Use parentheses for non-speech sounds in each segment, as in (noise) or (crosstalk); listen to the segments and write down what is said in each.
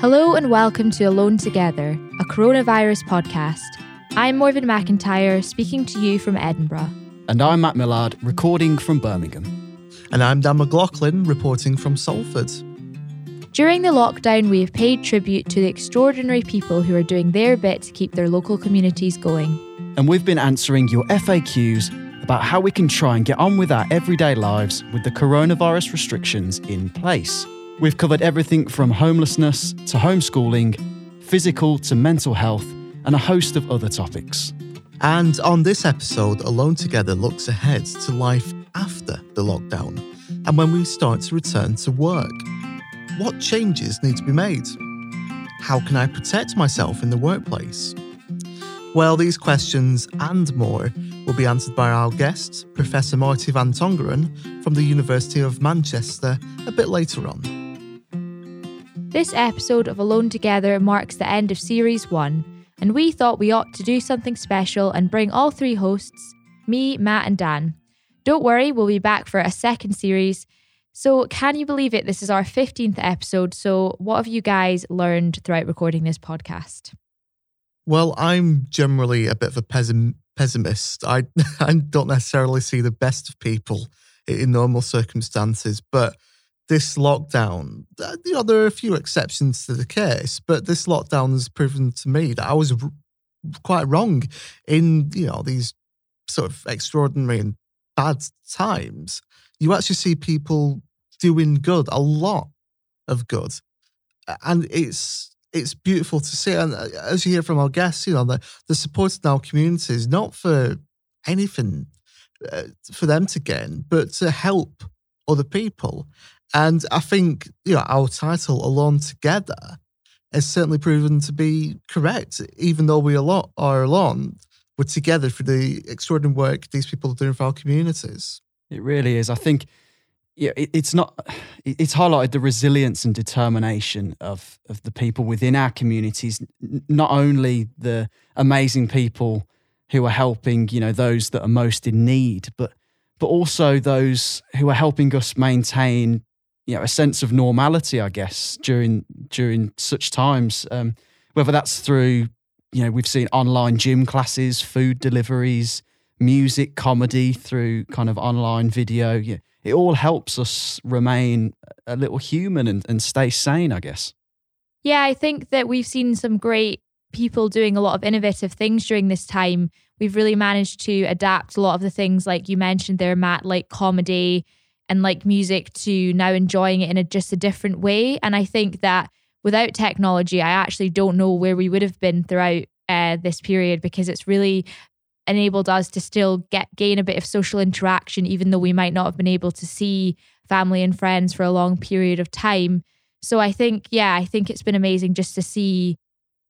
Hello and welcome to Alone Together, a coronavirus podcast. I'm Morven McIntyre, speaking to you from Edinburgh. And I'm Matt Millard, recording from Birmingham. And I'm Dan McLaughlin, reporting from Salford. During the lockdown, we have paid tribute to the extraordinary people who are doing their bit to keep their local communities going. And we've been answering your FAQs about how we can try and get on with our everyday lives with the coronavirus restrictions in place. We've covered everything from homelessness to homeschooling, physical to mental health, and a host of other topics. And on this episode, Alone Together looks ahead to life after the lockdown and when we start to return to work. What changes need to be made? How can I protect myself in the workplace? Well, these questions and more will be answered by our guest, Professor Martie van Tongeren from the University of Manchester, a bit later on. This episode of Alone Together marks the end of Series 1, and we thought we ought to do something special and bring all three hosts, me, Matt, and Dan. Don't worry, we'll be back for a second series so, can you believe it? This is our 15th episode. So, what have you guys learned throughout recording this podcast? Well, I'm generally a bit of a pessim- pessimist. I, (laughs) I don't necessarily see the best of people in normal circumstances, but this lockdown, uh, you know, there are a few exceptions to the case, but this lockdown has proven to me that I was r- quite wrong in, you know, these sort of extraordinary and bad times you actually see people doing good, a lot of good. And it's it's beautiful to see. And uh, as you hear from our guests, you know, the, the support in our communities, not for anything uh, for them to gain, but to help other people. And I think, you know, our title, Alone Together, has certainly proven to be correct. Even though we are alone, we're together for the extraordinary work these people are doing for our communities. It really is. I think yeah, it, it's not. It's highlighted the resilience and determination of of the people within our communities. Not only the amazing people who are helping, you know, those that are most in need, but but also those who are helping us maintain, you know, a sense of normality. I guess during during such times, um, whether that's through, you know, we've seen online gym classes, food deliveries music, comedy, through kind of online video. Yeah, it all helps us remain a little human and, and stay sane, I guess. Yeah, I think that we've seen some great people doing a lot of innovative things during this time. We've really managed to adapt a lot of the things, like you mentioned there, Matt, like comedy and like music, to now enjoying it in a just a different way. And I think that without technology, I actually don't know where we would have been throughout uh, this period because it's really enabled us to still get gain a bit of social interaction, even though we might not have been able to see family and friends for a long period of time. So I think, yeah, I think it's been amazing just to see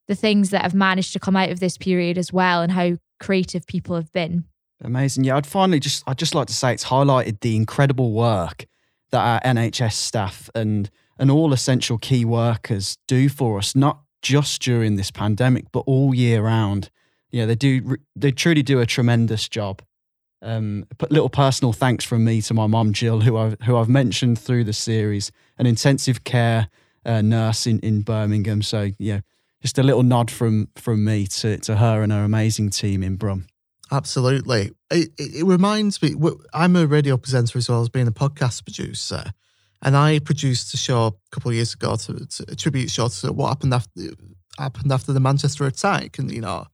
the things that have managed to come out of this period as well and how creative people have been. Amazing. Yeah, I'd finally just I'd just like to say it's highlighted the incredible work that our NHS staff and and all essential key workers do for us, not just during this pandemic, but all year round yeah, they do. They truly do a tremendous job. Um, a little personal thanks from me to my mum Jill, who I've who I've mentioned through the series, an intensive care uh, nurse in, in Birmingham. So yeah, just a little nod from from me to to her and her amazing team in Brum. Absolutely, it, it, reminds me. I'm a radio presenter as well as being a podcast producer, and I produced a show a couple of years ago to, to a tribute show to what happened after happened after the Manchester attack, and you know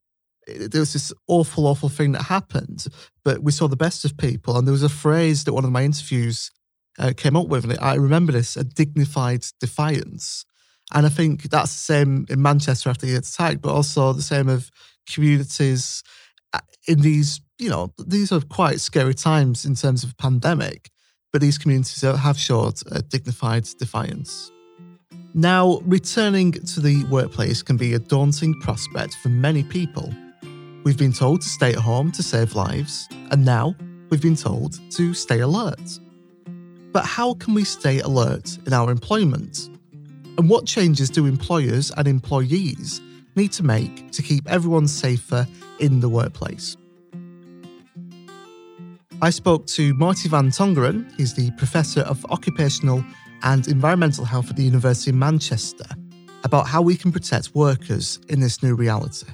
there was this awful, awful thing that happened, but we saw the best of people. And there was a phrase that one of my interviews uh, came up with, and I remember this a dignified defiance. And I think that's the same in Manchester after the attack, but also the same of communities in these, you know, these are quite scary times in terms of pandemic, but these communities have showed a dignified defiance. Now, returning to the workplace can be a daunting prospect for many people. We've been told to stay at home to save lives, and now we've been told to stay alert. But how can we stay alert in our employment? And what changes do employers and employees need to make to keep everyone safer in the workplace? I spoke to Martie van Tongeren, he's the Professor of Occupational and Environmental Health at the University of Manchester, about how we can protect workers in this new reality.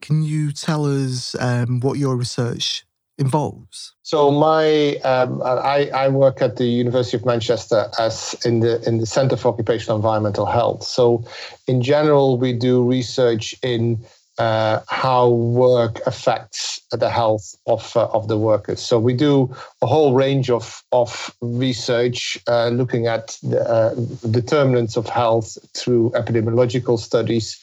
Can you tell us um, what your research involves? So my um, I, I work at the University of Manchester as in the in the Centre for Occupational Environmental Health. So in general, we do research in uh, how work affects the health of uh, of the workers. So we do a whole range of of research uh, looking at the uh, determinants of health through epidemiological studies,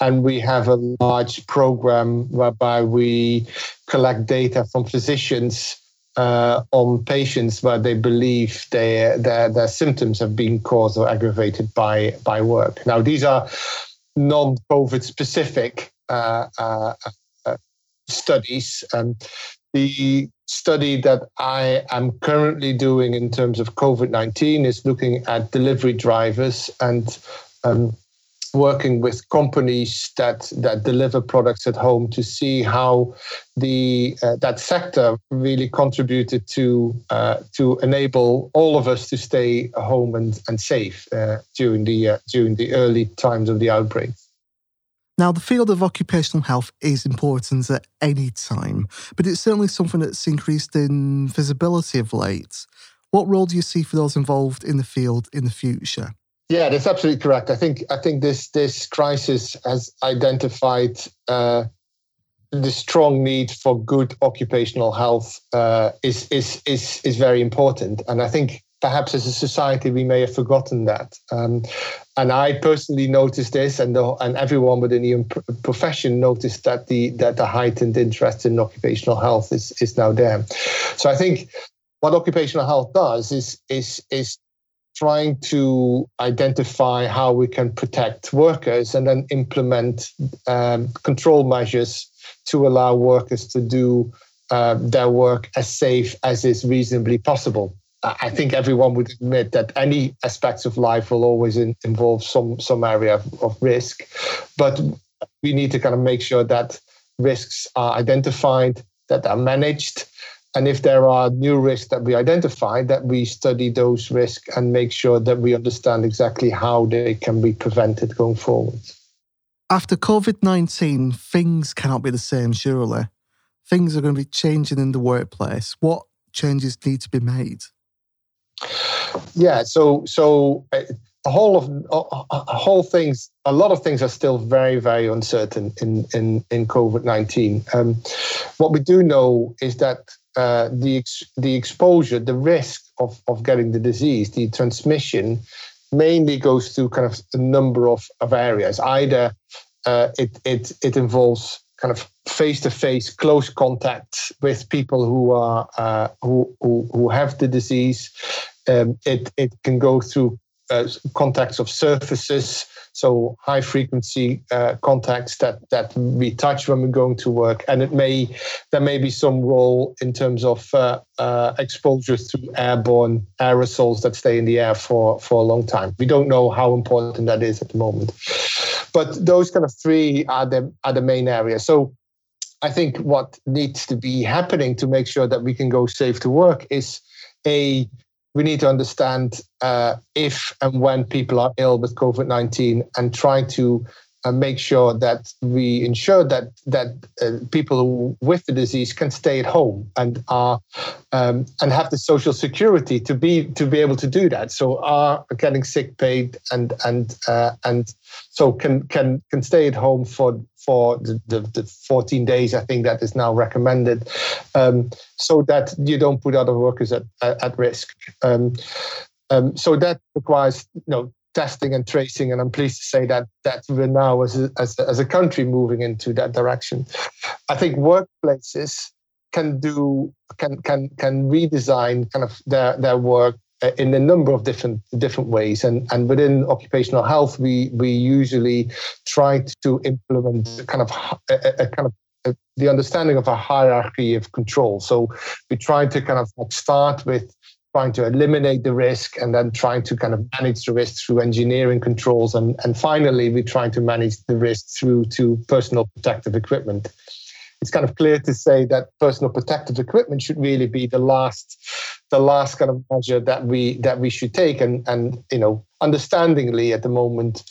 and we have a large program whereby we collect data from physicians. Uh, on patients where they believe they, their, their symptoms have been caused or aggravated by, by work. Now, these are non COVID specific studies. Um, the study that I am currently doing in terms of COVID 19 is looking at delivery drivers and um, working with companies that that deliver products at home to see how the uh, that sector really contributed to uh, to enable all of us to stay home and and safe uh, during the during the early times of the outbreak. Now, the field of occupational health is important at any time, but it's certainly something that's increased in visibility of late. What role do you see for those involved in the field in the future? Yeah, that's absolutely correct. I think I think this this crisis has identified uh, the strong need for good occupational health uh, is is is is very important, and I think perhaps as a society we may have forgotten that. Um, and I personally noticed this, and the, and everyone within the profession noticed that the that the heightened interest in occupational health is is now there. So I think what occupational health does is is is trying to identify how we can protect workers and then implement um, control measures to allow workers to do uh, their work as safe as is reasonably possible. I think everyone would admit that any aspects of life will always in, involve some some area of, of, risk, but we need to kind of make sure that risks are identified, that are managed, and if there are new risks that we identify, that we study those risks and make sure that we understand exactly how they can be prevented going forward. After COVID nineteen, things cannot be the same. Surely, things are going to be changing in the workplace. What changes need to be made? Yeah, so so uh, a whole of a whole things a lot of things are still very very uncertain in in in COVID nineteen. Um, what we do know is that uh, the the exposure, the risk of of getting the disease, the transmission, mainly goes through kind of a number of of areas. Either uh, it it it involves kind of face-to-face close contact with people who are uh, who, who, who have the disease. Um, it it can go through uh, contacts of surfaces, so high frequency uh, contacts that that we touch when we're going to work, and it may there may be some role in terms of uh, uh, exposure through airborne aerosols that stay in the air for for a long time. We don't know how important that is at the moment. But those kind of three are the are the main areas. So I think what needs to be happening to make sure that we can go safe to work is a we need to understand uh, if and when people are ill with COVID nineteen and trying to and make sure that we ensure that that uh, people with the disease can stay at home and are um, and have the social security to be to be able to do that. So are getting sick paid and and uh, and so can can can stay at home for for the, the, the 14 days I think that is now recommended, um, so that you don't put other workers at at, at risk. Um, um, so that requires you know testing and tracing. And I'm pleased to say that that we're now, as a, as, a, as a country, moving into that direction. I think workplaces can do can can can redesign kind of their their work uh, in a number of different different ways and and within occupational health we we usually try to implement kind of a, a kind of the understanding of a hierarchy of control so we try to kind of start with trying to eliminate the risk and then trying to kind of manage the risk through engineering controls and, and finally we're trying to manage the risk through to personal protective equipment. It's kind of clear to say that personal protective equipment should really be the last the last kind of measure that we that we should take. And and you know understandingly at the moment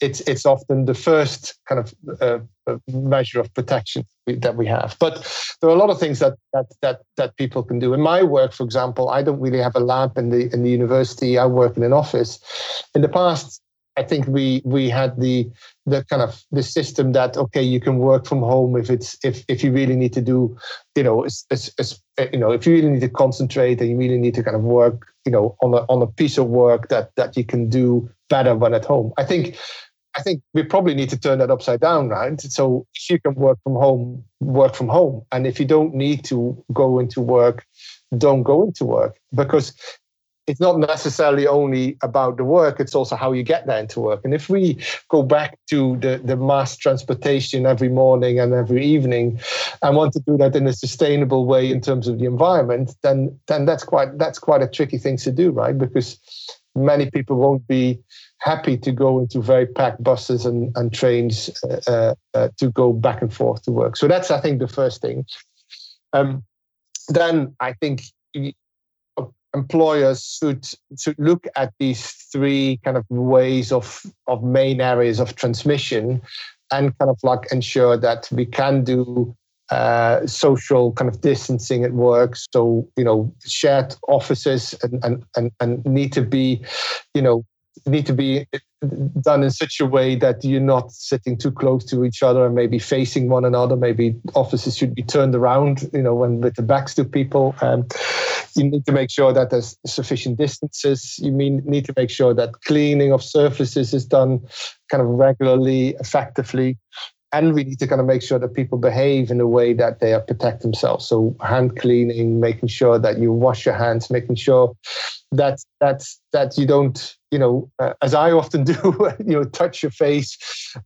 it's it's often the first kind of uh, uh, measure of protection that we have. But there are a lot of things that that that that people can do. In my work, for example, I don't really have a lab in the in the university. I work in an office. In the past, I think we we had the the kind of the system that okay you can work from home if it's if if you really need to do you know it's, it's, it's, you know if you really need to concentrate and you really need to kind of work you know on a on a piece of work that that you can do better when at home. I think I think we probably need to turn that upside down, right? So if you can work from home, work from home. And if you don't need to go into work, don't go into work because it's not necessarily only about the work, it's also how you get there into work. And if we go back to the, the mass transportation every morning and every evening and want to do that in a sustainable way in terms of the environment, then then that's quite that's quite a tricky thing to do, right? Because many people won't be happy to go into very packed buses and, and trains uh, uh, uh, to go back and forth to work. So that's, I think, the first thing. Um, then I think employers should should look at these three kind of ways of of main areas of transmission and kind of like ensure that we can do uh, social kind of distancing at work. So, you know, shared offices and, and, and, and need to be, you know, need to be done in such a way that you're not sitting too close to each other and maybe facing one another. Maybe offices should be turned around, you know, when with the backs to people. Um, you need to make sure that there's sufficient distances. You mean need to make sure that cleaning of surfaces is done kind of regularly, effectively and we need to kind of make sure that people behave in a way that they protect themselves. So hand cleaning, making sure that you wash your hands, making sure that that that you don't, you know, uh, as I often (laughs) do, you know, touch your face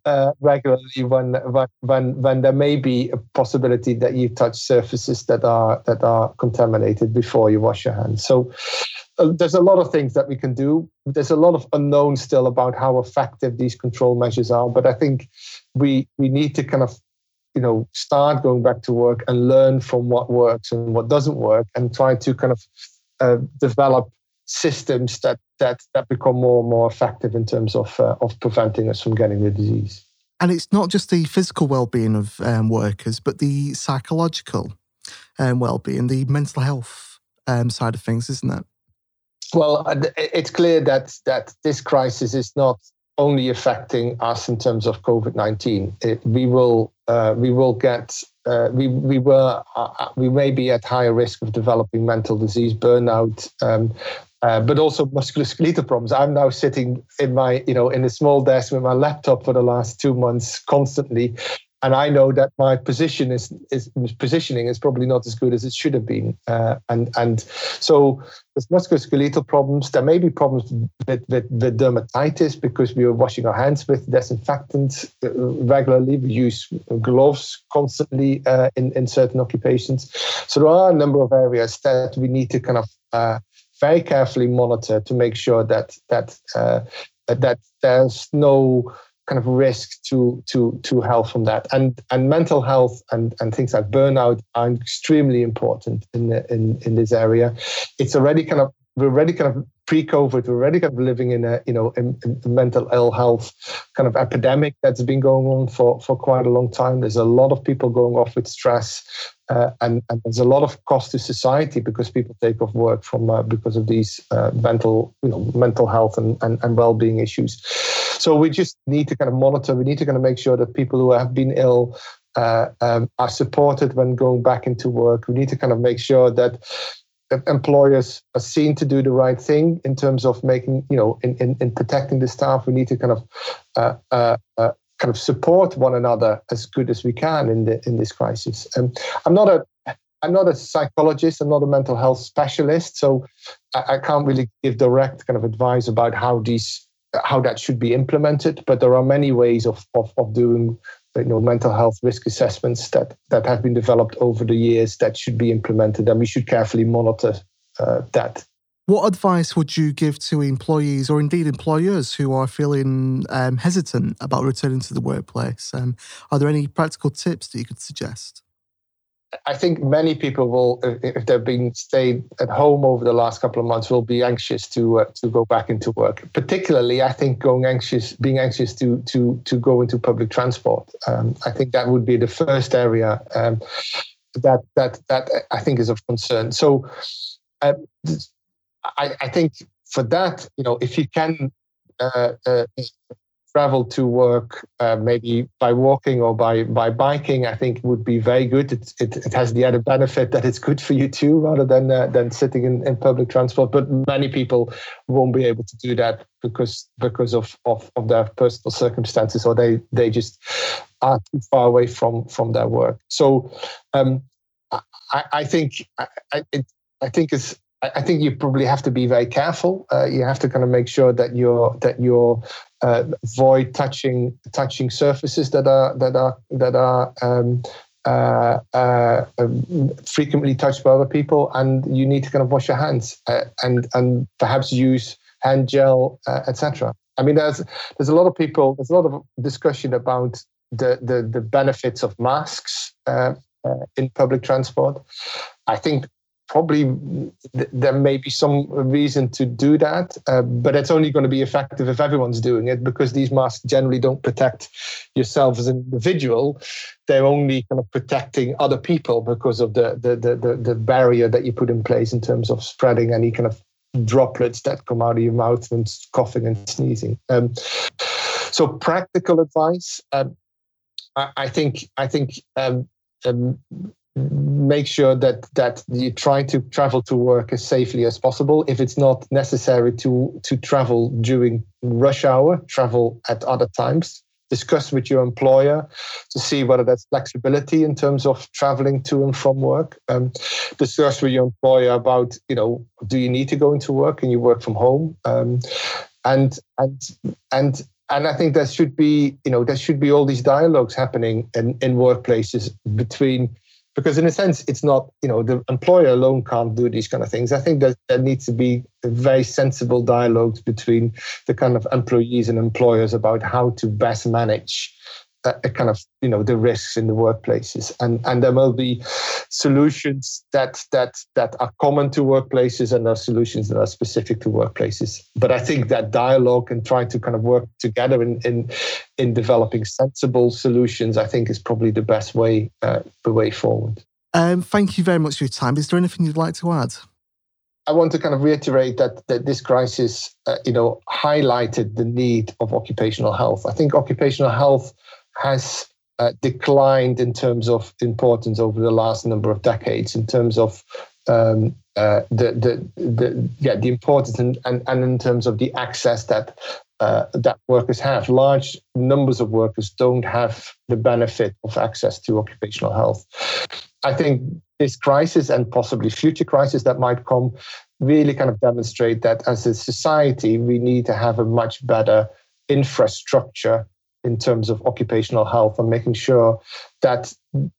uh, regularly when when when there may be a possibility that you touch surfaces that are that are contaminated before you wash your hands. So uh, there's a lot of things that we can do. There's a lot of unknown still about how effective these control measures are, but I think we we need to kind of you know start going back to work and learn from what works and what doesn't work and try to kind of uh, develop systems that that that become more and more effective in terms of uh, of preventing us from getting the disease. And it's not just the physical well-being of um, workers but the psychological um, well-being the mental health um, side of things isn't it? Well uh, it's clear that that this crisis is not only affecting us in terms of COVID nineteen. We will uh, we will get uh, we we were uh, uh, we may be at higher risk of developing mental disease, burnout, um, uh, but also musculoskeletal problems. I'm now sitting in my you know in a small desk with my laptop for the last two months constantly, and I know that my position is, is positioning is probably not as good as it should have been. Uh, and and so there's musculoskeletal problems, there may be problems with, with, with dermatitis because we are washing our hands with disinfectants regularly. We use gloves constantly uh, in in certain occupations. So there are a number of areas that we need to kind of uh, very carefully monitor to make sure that that uh, that there's no kind of risk to to to health from that. And and mental health and and things like burnout are extremely important in the, in in this area. It's already kind of we're already kind of pre-COVID, we're already kind of living in a you know in, in mental ill health kind of epidemic that's been going on for for quite a long time. There's a lot of people going off with stress, uh, and, and there's a lot of cost to society because people take off work from uh, because of these uh, mental you know mental health and, and and well-being issues. So we just need to kind of monitor. We need to kind of make sure that people who have been ill uh, um, are supported when going back into work. We need to kind of make sure that employers are seen to do the right thing in terms of making, you know, in, in, in protecting the staff. We need to kind of uh, uh, uh, kind of support one another as good as we can in the in this crisis. And I'm not a I'm not a psychologist. I'm not a mental health specialist, so I, I can't really give direct kind of advice about how these how that should be implemented. But there are many ways of of, of doing you know mental health risk assessments that that have been developed over the years that should be implemented, and we should carefully monitor uh, that. What advice would you give to employees or indeed employers who are feeling um, hesitant about returning to the workplace? Um, are there any practical tips that you could suggest? I think many people will, if they've been stayed at home over the last couple of months, will be anxious to uh, to go back into work. Particularly, I think going anxious, being anxious to to to go into public transport. Um, I think that would be the first area um, that that that I think is of concern. So, uh, I, I think for that, you know, if you can uh, uh, travel to work uh, maybe by walking or by by biking i think would be very good. It, it, it has the added benefit that it's good for you too rather than uh, than sitting in, in public transport. But many people won't be able to do that because because of of, of their personal circumstances or they they just are too far away from from their work. So um, I, I think I, I, it, I think it's I think you probably have to be very careful. Uh, you have to kind of make sure that you're that you're uh, avoid touching touching surfaces that are that are that are um, uh, uh, um, frequently touched by other people, and you need to kind of wash your hands uh, and and perhaps use hand gel, uh, etc. I mean, there's there's a lot of people, there's a lot of discussion about the the, the benefits of masks uh, in public transport. I think probably th- there may be some reason to do that, uh, but it's only going to be effective if everyone's doing it because these masks generally don't protect yourself as an individual. They're only kind of protecting other people because of the the the the, the barrier that you put in place in terms of spreading any kind of droplets that come out of your mouth and coughing and sneezing. Um, so practical advice. Um, I, I, think I think um, um make sure that that you try to travel to work as safely as possible. If it's not necessary to to travel during rush hour travel at other times. Discuss with your employer to see whether there's flexibility in terms of traveling to and from work. Um, discuss with your employer about you know do you need to go into work? And you work from home? Um, and and and and I think there should be, you know, there should be all these dialogues happening in, in workplaces between because in a sense it's not you know the employer alone can't do these kind of things. I think that there needs to be a very sensible dialogues between the kind of employees and employers about how to best manage a, a kind of you know the risks in the workplaces. And and there will be solutions that that that are common to workplaces and there are solutions that are specific to workplaces. But i think that dialogue and trying to kind of work together in in in developing sensible solutions i think is probably the best way uh, the way forward. Um, thank you very much for your time. Is there anything you'd like to add? I want to kind of reiterate that, that this crisis, uh, you know, highlighted the need of occupational health. I think occupational health has uh, declined in terms of importance over the last number of decades in terms of um, uh, the, the, the, yeah, the importance and, and, and in terms of the access that uh, that workers have. Large numbers of workers don't have the benefit of access to occupational health. I think this crisis and possibly future crises that might come really kind of demonstrate that as a society, we need to have a much better infrastructure in terms of occupational health and making sure that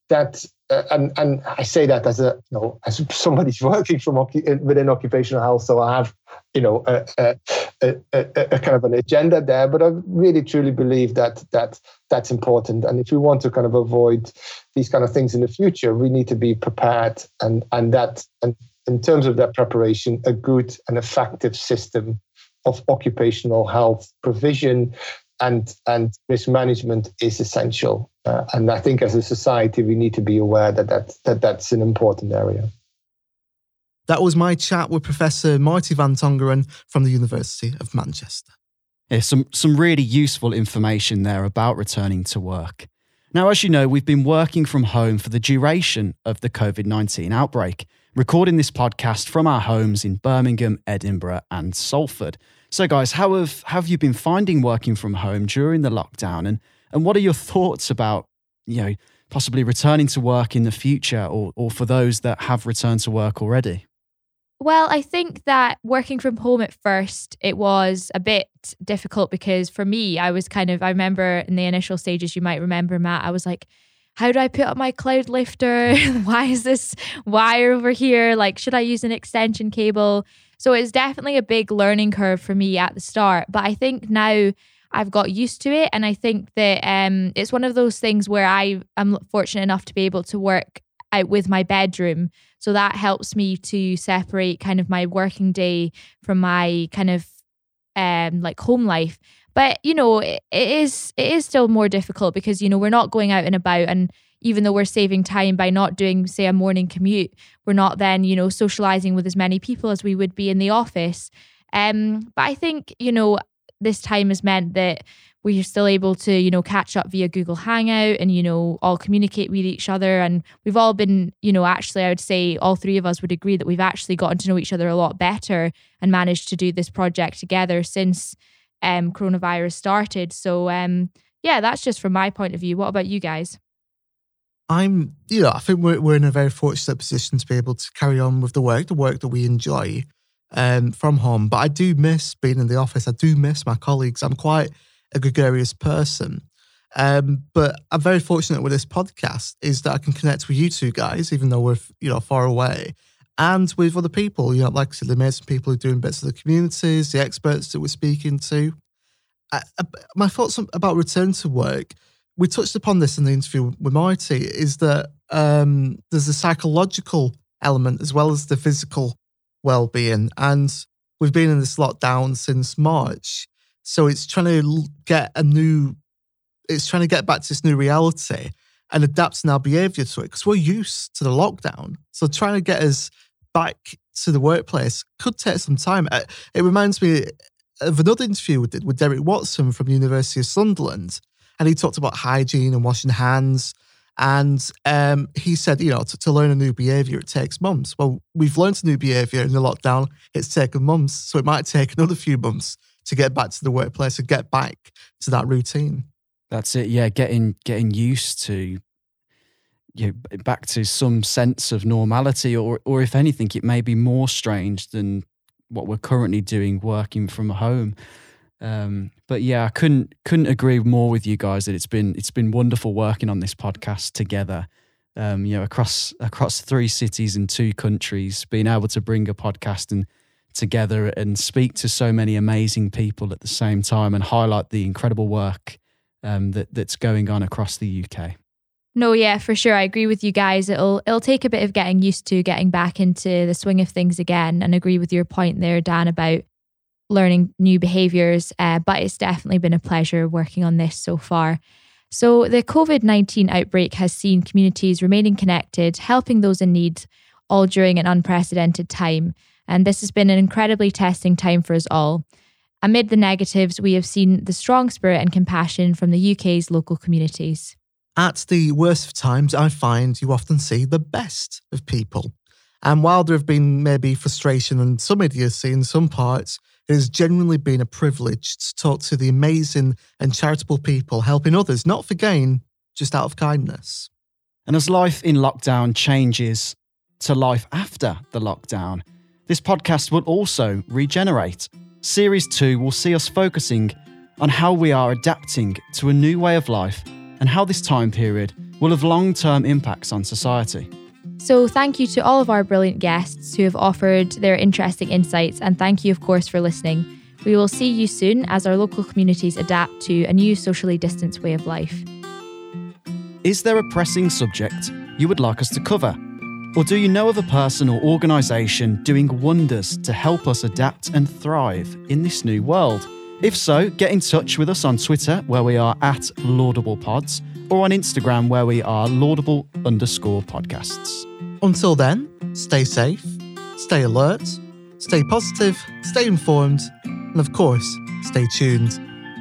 that uh, and and I say that as a you know as somebody (laughs) working from within occupational health, so I have you know a, a, a, a, kind of an agenda there. But I really truly believe that that that's important, and if we want to kind of avoid these kind of things in the future, we need to be prepared, and and that and in terms of that preparation, a good and effective system of occupational health provision and and risk management is essential. Uh, and I think as a society, we need to be aware that, that that that's an important area. That was my chat with Professor Martie van Tongeren from the University of Manchester. Yeah, some some really useful information there about returning to work. Now, as you know, we've been working from home for the duration of the COVID 19 outbreak, recording this podcast from our homes in Birmingham, Edinburgh, and Salford. So, guys, how have have you been finding working from home during the lockdown, and and what are your thoughts about you know possibly returning to work in the future, or or for those that have returned to work already? Well, I think that working from home at first, it was a bit difficult because for me, I was kind of, I remember in the initial stages, you might remember, Matt, I was like, how do I put up my cloud lifter? (laughs) Why is this wire over here? Like, should I use an extension cable? So it's definitely a big learning curve for me at the start. But I think now I've got used to it. And I think that um, it's one of those things where I am fortunate enough to be able to work out with my bedroom. So that helps me to separate kind of my working day from my kind of um like home life. But you know, it, it is it is still more difficult because you know we're not going out and about and even though we're saving time by not doing say a morning commute, we're not then, you know, socializing with as many people as we would be in the office. Um but I think, you know, this time has meant that we're still able to, you know, catch up via Google Hangout and, you know, all communicate with each other. And we've all been, you know, actually, I would say all three of us would agree that we've actually gotten to know each other a lot better and managed to do this project together since um, coronavirus started. So, um, yeah, that's just from my point of view. What about you guys? I'm, you know, I think we're, we're in a very fortunate position to be able to carry on with the work, the work that we enjoy um, from home. But I do miss being in the office. I do miss my colleagues. I'm quite a gregarious person. Um, but I'm very fortunate with this podcast is that I can connect with you two guys, even though we're you know far away, and with other people. You know, like I said, the amazing people who are doing bits of the communities, the experts that we're speaking to. I, I, my thoughts about return to work. We touched upon this in the interview with Martie. Is that um, there's a psychological element as well as the physical well-being, and we've been in this lockdown since March. So it's trying to get a new, it's trying to get back to this new reality and adapting our behavior to it because we're used to the lockdown. So trying to get us back to the workplace could take some time. Uh, it reminds me of another interview did with Derek Watson from University of Sunderland, and he talked about hygiene and washing hands. And um, he said, you know, to, to, learn a new behavior, it takes months. Well, we've learned a new behavior in the lockdown. It's taken months. So it might take (laughs) another few months to get back to the workplace and get back to that routine. That's it. Yeah, getting getting used to you know, back to some sense of normality, or or if anything, it may be more strange than what we're currently doing, working from home. Um, but yeah, I couldn't couldn't agree more with you guys that it's been it's been wonderful working on this podcast together. Um, you know, across across three cities and two countries, being able to bring a podcast and together and speak to so many amazing people at the same time and highlight the incredible work um, that that's going on across the UK. No, yeah, for sure. I agree with you guys. It'll it'll take a bit of getting used to getting back into the swing of things again, and agree with your point there, Dan, about learning new behaviors. Uh, but it's definitely been a pleasure working on this so far. So the COVID nineteen outbreak has seen communities remaining connected, helping those in need, all during an unprecedented time. And this has been an incredibly testing time for us all. Amid the negatives, we have seen the strong spirit and compassion from the UK's local communities. At the worst of times, I find you often see the best of people. And while there have been maybe frustration and some idiocy in some parts, it has genuinely been a privilege to talk to the amazing and charitable people helping others, not for gain, just out of kindness. And as life in lockdown changes to life after the lockdown, this podcast will also regenerate. Series 2 will see us focusing on how we are adapting to a new way of life and how this time period will have long term impacts on society. So, thank you to all of our brilliant guests who have offered their interesting insights, and thank you, of course, for listening. We will see you soon as our local communities adapt to a new socially distanced way of life. Is there a pressing subject you would like us to cover? Or do you know of a person or organisation doing wonders to help us adapt and thrive in this new world? If so, get in touch with us on Twitter, where we are at Laudable Pods, or on Instagram, where we are Laudable underscore podcasts. Until then, stay safe, stay alert, stay positive, stay informed, and of course, stay tuned.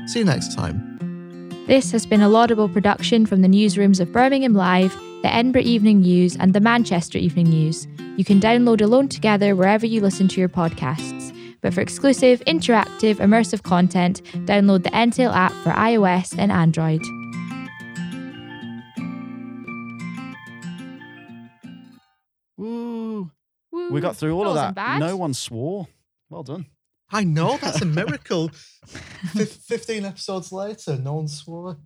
See you next time. This has been a laudable production from the newsrooms of Birmingham Live the Edinburgh Evening News, and the Manchester Evening News. You can download Alone Together wherever you listen to your podcasts. But for exclusive, interactive, immersive content, download the Entale app for iOS and Android. Woo. Woo. We got through all that of that. No one swore. Well done. I know, that's a (laughs) miracle. F- 15 episodes later, no one swore.